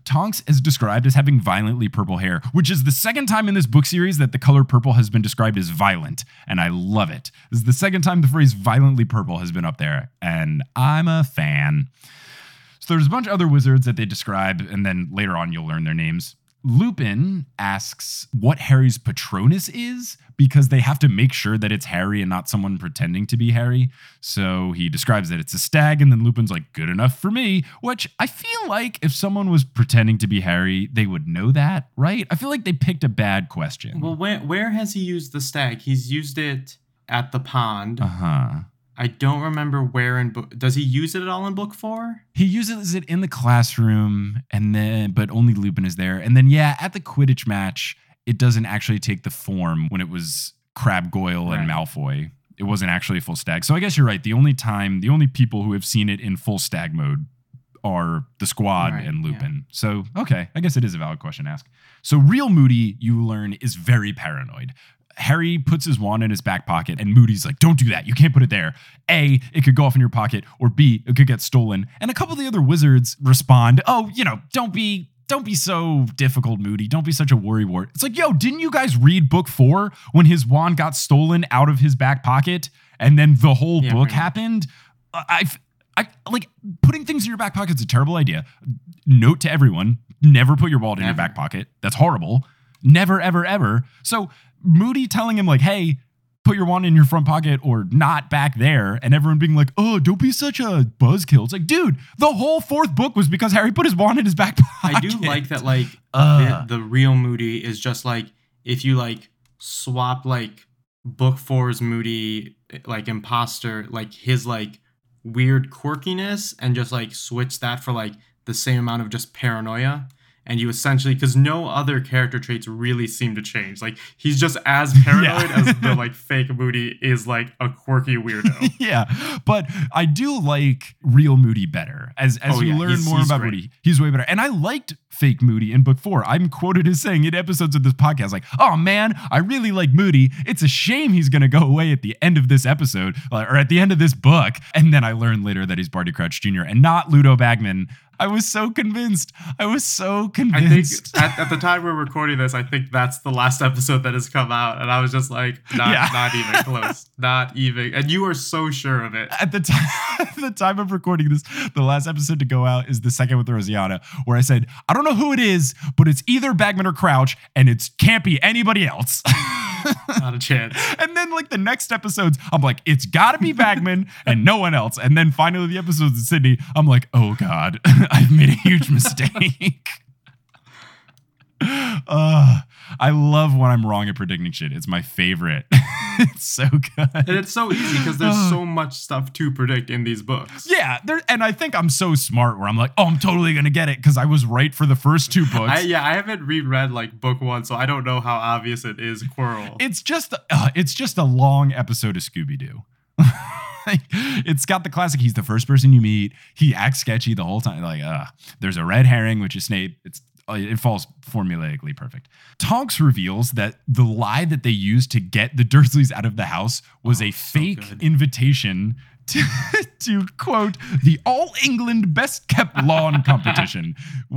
Tonks is described as having violently purple hair, which is the second time in this book series that the color purple has been described as violent, and I love it. This is the second time the phrase violently purple has been up there, and I'm a fan. So there's a bunch of other wizards that they describe, and then later on you'll learn their names. Lupin asks what Harry's Patronus is because they have to make sure that it's Harry and not someone pretending to be Harry. So he describes that it's a stag, and then Lupin's like, good enough for me, which I feel like if someone was pretending to be Harry, they would know that, right? I feel like they picked a bad question. Well, where where has he used the stag? He's used it at the pond. uh huh. I don't remember where in book. Does he use it at all in book four? He uses it in the classroom, and then but only Lupin is there. And then yeah, at the Quidditch match, it doesn't actually take the form when it was Crabbe Goyle and Malfoy. It wasn't actually a full stag. So I guess you're right. The only time, the only people who have seen it in full stag mode are the squad Right, and yeah. Lupin. So okay, I guess it is a valid question to ask. So real Moody, you learn, is very paranoid. Harry puts his wand in his back pocket, and Moody's like, Don't do that. You can't put it there. A, it could go off in your pocket, or B, it could get stolen. And a couple of the other wizards respond, Oh, you know, don't be. Don't be so difficult, Moody. Don't be such a worrywart. It's like, yo, didn't you guys read book four when his wand got stolen out of his back pocket and then the whole Yeah, book right. happened? I, I, like putting things in your back pocket is a terrible idea. Note to everyone: never put your wallet in your back pocket. That's horrible. Never, ever, ever. So Moody telling him like, "Hey, put your wand in your front pocket or not back there," and everyone being like, "Oh, don't be such a buzzkill." It's like, dude, the whole fourth book was because Harry put his wand in his back pocket. I do like that. Like Uh. the, the real Moody is just like if you like swap like book four's Moody like imposter like his like weird quirkiness and just like switch that for like the same amount of just paranoia. And you essentially, because no other character traits really seem to change. Like he's just as paranoid Yeah. as the like fake Moody is like a quirky weirdo. yeah, but I do like real Moody better as as Oh, you yeah, learn he's- more he's about great. Moody. He's way better, and I liked fake Moody in book four. I'm quoted as saying in episodes of this podcast, like, "Oh man, I really like Moody. It's a shame he's gonna go away at the end of this episode or at the end of this book." And then I learned later that he's Barty Crouch Jr. and not Ludo Bagman. I was so convinced. I was so convinced. I think at, at the time we're recording this, I think that's the last episode that has come out, and I was just like, not, Yeah. not even close, not even. And you were so sure of it. at the time at the time of recording this, the last episode to go out is the second with Rosiana, where I said, I don't know who it is, but it's either Bagman or Crouch, and it can't be anybody else. Not a chance. and then like the next episodes, I'm like, it's gotta be Bagman and no one else. And then finally the episodes of Sydney, I'm like, oh God, I've made a huge mistake. Uh, I love when I'm wrong at predicting shit. It's my favorite. it's so good. And it's so easy because there's so much stuff to predict in these books. Yeah, there, and I think I'm so smart where I'm like, oh, I'm totally gonna get it because I was right for the first two books. I, yeah, I haven't reread like book one, so I don't know how obvious it is Quirrell. it's just, uh, it's just a long episode of Scooby Doo. it's got the classic. He's the first person you meet. He acts sketchy the whole time. Like, uh, there's a red herring, which is Snape. It's Uh, it falls formulaically perfect. Tonks reveals that the lie that they used to get the Dursleys out of the house was oh, a fake invitation to, to quote the All England Best Kept Lawn competition.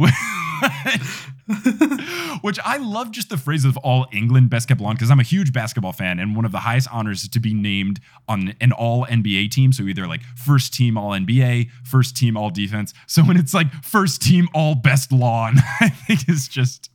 Which I love just the phrase of All England Best Kept Lawn because I'm a huge basketball fan and one of the highest honors is to be named on an All NBA team. So either like first team All NBA, first team All Defense. So when it's like first team All Best Lawn, I think is just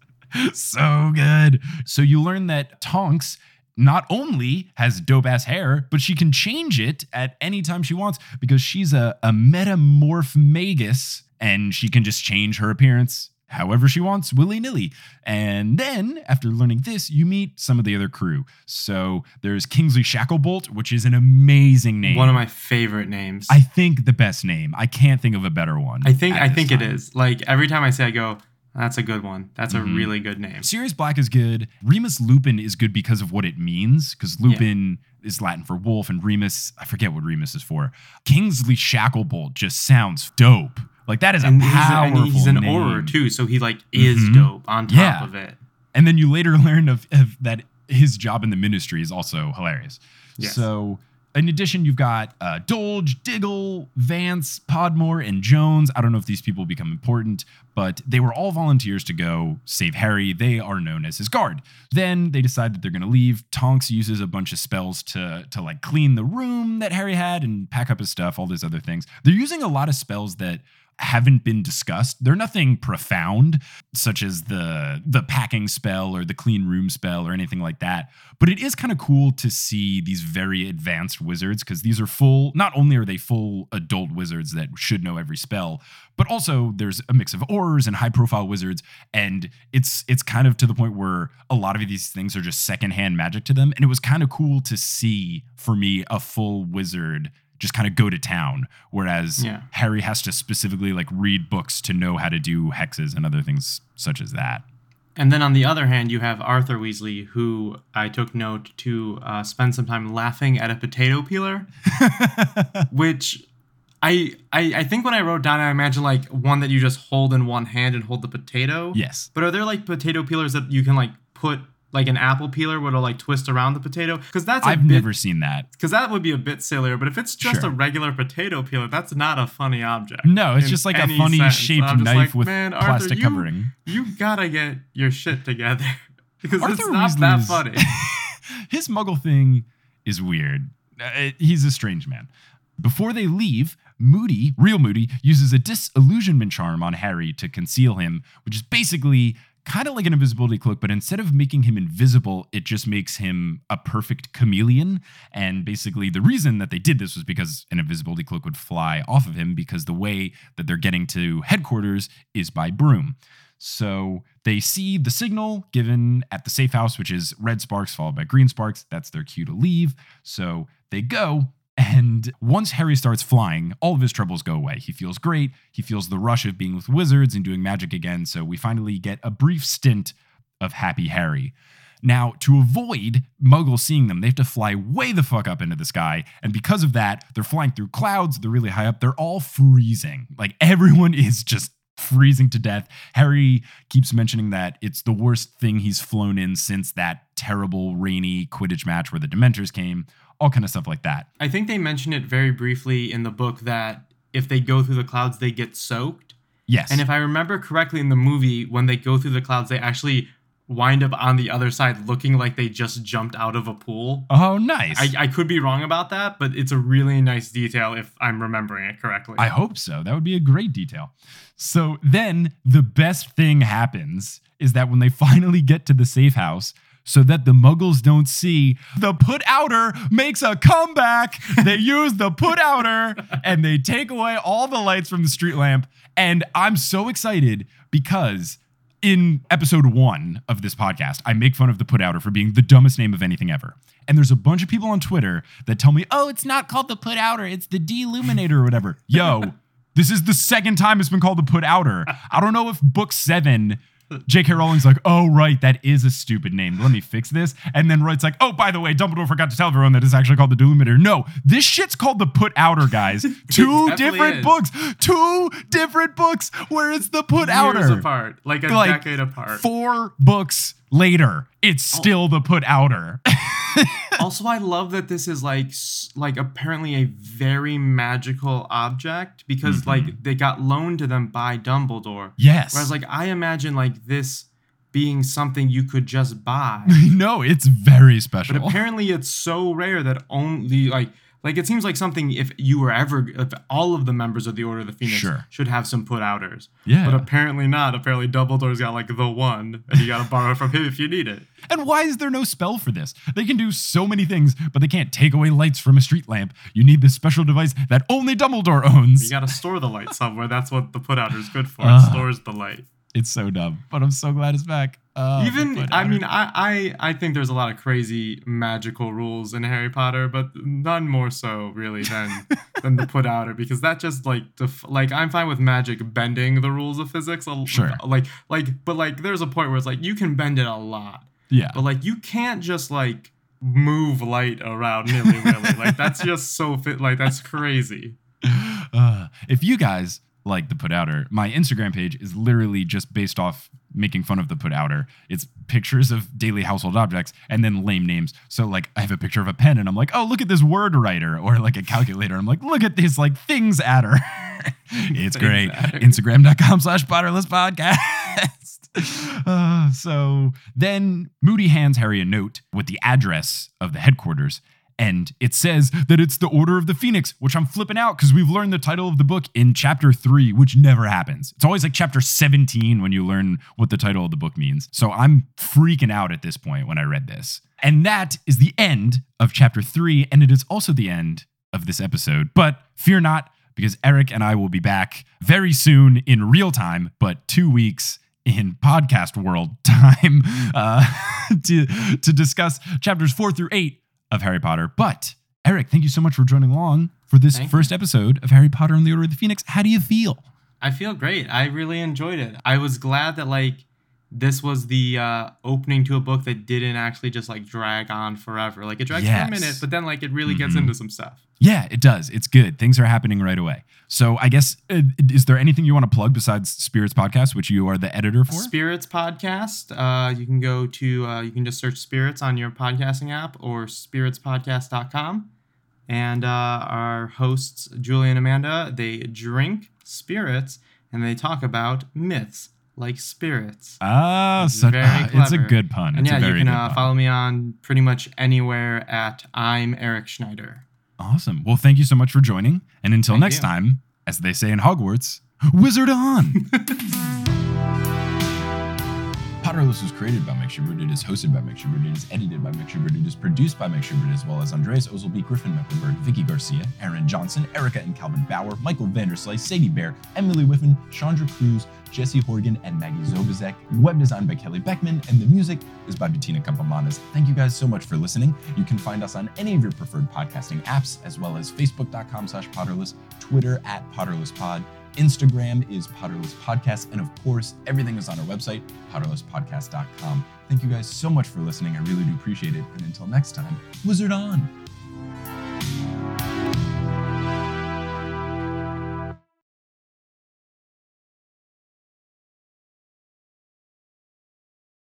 so good. So you learn that Tonks not only has dope ass hair, but she can change it at any time she wants because she's a, a metamorphmagus and she can just change her appearance however she wants, willy nilly. And then after learning this, you meet some of the other crew. So there's Kingsley Shacklebolt, which is an amazing name. One of my favorite names. I think the best name. I can't think of a better one. I think I think it time. is. Like every time I say, I go, "That's a good one. That's Mhm. a really good name." Sirius Black is good. Remus Lupin is good because of what it means, because Lupin is Latin for wolf, and Remus, I forget what Remus is for. Kingsley Shacklebolt just sounds dope. Like that is a And he's, a- powerful and he's an name. auror too, so he like is Mhm. dope on top Yeah. of it. And then you later learn of, of that his job in the ministry is also hilarious. Yes. So, in addition, you've got uh, Doge, Diggle, Vance, Podmore, and Jones. I don't know if these people become important, but they were all volunteers to go save Harry. They are known as his guard. Then they decide that they're going to leave. Tonks uses a bunch of spells to to like clean the room that Harry had and pack up his stuff. All these other things. They're using a lot of spells that haven't been discussed. They're nothing profound, such as the the packing spell or the clean room spell or anything like that. But it is kind of cool to see these very advanced wizards because these are full. Not only are they full adult wizards that should know every spell, but also there's a mix of aurors and high profile wizards, and it's it's kind of to the point where a lot of these things are just secondhand magic to them. And it was kind of cool to see for me a full wizard just kind of go to town whereas Yeah. harry has to specifically like read books to know how to do hexes and other things such as that And then on the other hand, you have Arthur Weasley, who I took note to uh, spend some time laughing at a potato peeler, which I, I I think when I wrote down, I imagined like one that you just hold in one hand and hold the potato. yes But are there like potato peelers that you can like put like an apple peeler where it'll like twist around the potato? Because that's i i've never seen that because that would be a bit sillier. But if it's just Sure. a regular potato peeler, that's not a funny object. no it's just like a funny sense. shaped knife like, with "Man, Arthur, plastic you- covering You gotta get your shit together because it's Arthur not that funny. his muggle thing is weird. Uh, he's a strange man. Before they leave, Moody, real Moody, uses a disillusionment charm on Harry to conceal him, which is basically kind of like an invisibility cloak, but instead of making him invisible, it just makes him a perfect chameleon. And basically, the reason that they did this was because an invisibility cloak would fly off of him, because the way that they're getting to headquarters is by broom. So they see the signal given at the safe house, which is red sparks followed by green sparks. That's their cue to leave. So they go. And once Harry starts flying, all of his troubles go away. He feels great. He feels the rush of being with wizards and doing magic again. So we finally get a brief stint of Happy Harry. Now, to avoid muggles seeing them, they have to fly way the fuck up into the sky. And because of that, they're flying through clouds. They're really high up. They're all freezing. Like everyone is just freezing to death. Harry keeps mentioning that it's the worst thing he's flown in since that terrible rainy Quidditch match where the Dementors came, all kind of stuff like that. I think they mention it very briefly in the book that if they go through the clouds, they get soaked. Yes. And if I remember correctly in the movie, when they go through the clouds, they actually wind up on the other side looking like they just jumped out of a pool. oh, nice. I, I could be wrong about that, but it's a really nice detail if I'm remembering it correctly. I hope so. That would be a great detail. So then the best thing happens is that when they finally get to the safe house, so that the muggles don't see, the put outer makes a comeback. they use the put outer and they take away all the lights from the street lamp. And I'm so excited because in episode one of this podcast, I make fun of the put outer for being the dumbest name of anything ever. And there's a bunch of people on Twitter that tell me, oh, it's not called the put outer, it's the deluminator or whatever. Yo, this is the second time it's been called the put outer. I don't know if book seven, J.K. Rowling's like, oh, right, that is a stupid name. Let me fix this. And then Wright's like, oh, by the way, Dumbledore forgot to tell everyone that it's actually called the deluminator. No, this shit's called the put outer, guys. Two different is. books. Two different books where it's the put Years outer. apart, like a Like, decade apart. Four books later, it's Oh. still the put outer. also, I love that this is like like apparently a very magical object because Mm-hmm. like they got loaned to them by Dumbledore. yes. Whereas like I imagine like this being something you could just buy. no, it's very special. But apparently it's so rare that only like like it seems like something if you were ever if all of the members of the Order of the Phoenix Sure. should have some put outers. Yeah. But apparently not. Apparently Dumbledore's got like the one and you gotta borrow it from him if you need it. And why is there no spell for this? They can do so many things, but they can't take away lights from a street lamp. You need this special device that only Dumbledore owns. You gotta store the light somewhere. That's what the put outer is good for. Ah. it stores the light. It's so dumb, but I'm so glad it's back. The Even I mean I, I I think there's a lot of crazy magical rules in Harry Potter, but none more so really than than the put outer because that just like def- like I'm fine with magic bending the rules of physics. a- Sure. Like like but like there's a point where it's like you can bend it a lot, yeah, but like you can't just like move light around nilly willy. like that's just so fit. Like that's crazy. Uh, if you guys like the put outer, my Instagram page is literally just based off making fun of the put outer. It's pictures of daily household objects and then lame names. So like I have a picture of a pen and I'm like, oh look at this word writer or like a calculator. I'm like, look at this like things adder. it's Things great. Instagram.com slash Potterless podcast. Uh, so then Moody hands Harry a note with the address of the headquarters. And it says that it's the Order of the Phoenix, which I'm flipping out because we've learned the title of the book in chapter three, which never happens. It's always like chapter 17 when you learn what the title of the book means. So I'm freaking out at this point when I read this. And that is the end of chapter three. And it is also the end of this episode. But fear not, because Eric and I will be back very soon in real time, but two weeks in podcast world time uh, to, to discuss chapters four through eight of Harry Potter. But Eric, thank you so much for joining along for this Thank first episode of Harry Potter and the Order of the Phoenix. How do you feel? I feel great. I really enjoyed it. I was glad that like this was the uh, opening to a book that didn't actually just like drag on forever. Like it drags for Yes. a minute, but then like it really gets Mhm. into some stuff. Yeah, it does. It's good. Things are happening right away. So I guess, uh, is there anything you want to plug besides Spirits Podcast, which you are the editor for? Spirits podcast. Uh, you can go to uh, you can just search Spirits on your podcasting app or spiritspodcast.com. And uh, our hosts Julie and Amanda they drink spirits and they talk about myths like spirits. Ah, It's so, ah, it's a good pun. And It's yeah, a very you can good uh, pun. follow me on pretty much anywhere at I'm Eric Schneider. Awesome. Well, thank you so much for joining. And until Thank next you. time, as they say in Hogwarts, wizard on. Potterless was created by Mike Schubert. It is hosted by Mike Schubert. It is edited by Mike Schubert. It is produced by Mike Schubert, as well as Andreas Ozelby, Griffin Mecklenburg, Vicky Garcia, Aaron Johnson, Erica and Calvin Bauer, Michael Vanderslice, Sadie Bear, Emily Whiffen, Chandra Cruz, Jesse Horgan, and Maggie Zobazek. Web design by Kelly Beckman, and the music is by Bettina Campomanes. Thank you guys so much for listening. You can find us on any of your preferred podcasting apps, as well as Facebook.com slash Potterless, Twitter at PotterlessPod. Instagram is Potterless Podcast, and of course, everything is on our website, potterlesspodcast.com. Thank you guys so much for listening. I really do appreciate it. And until next time, Wizard on!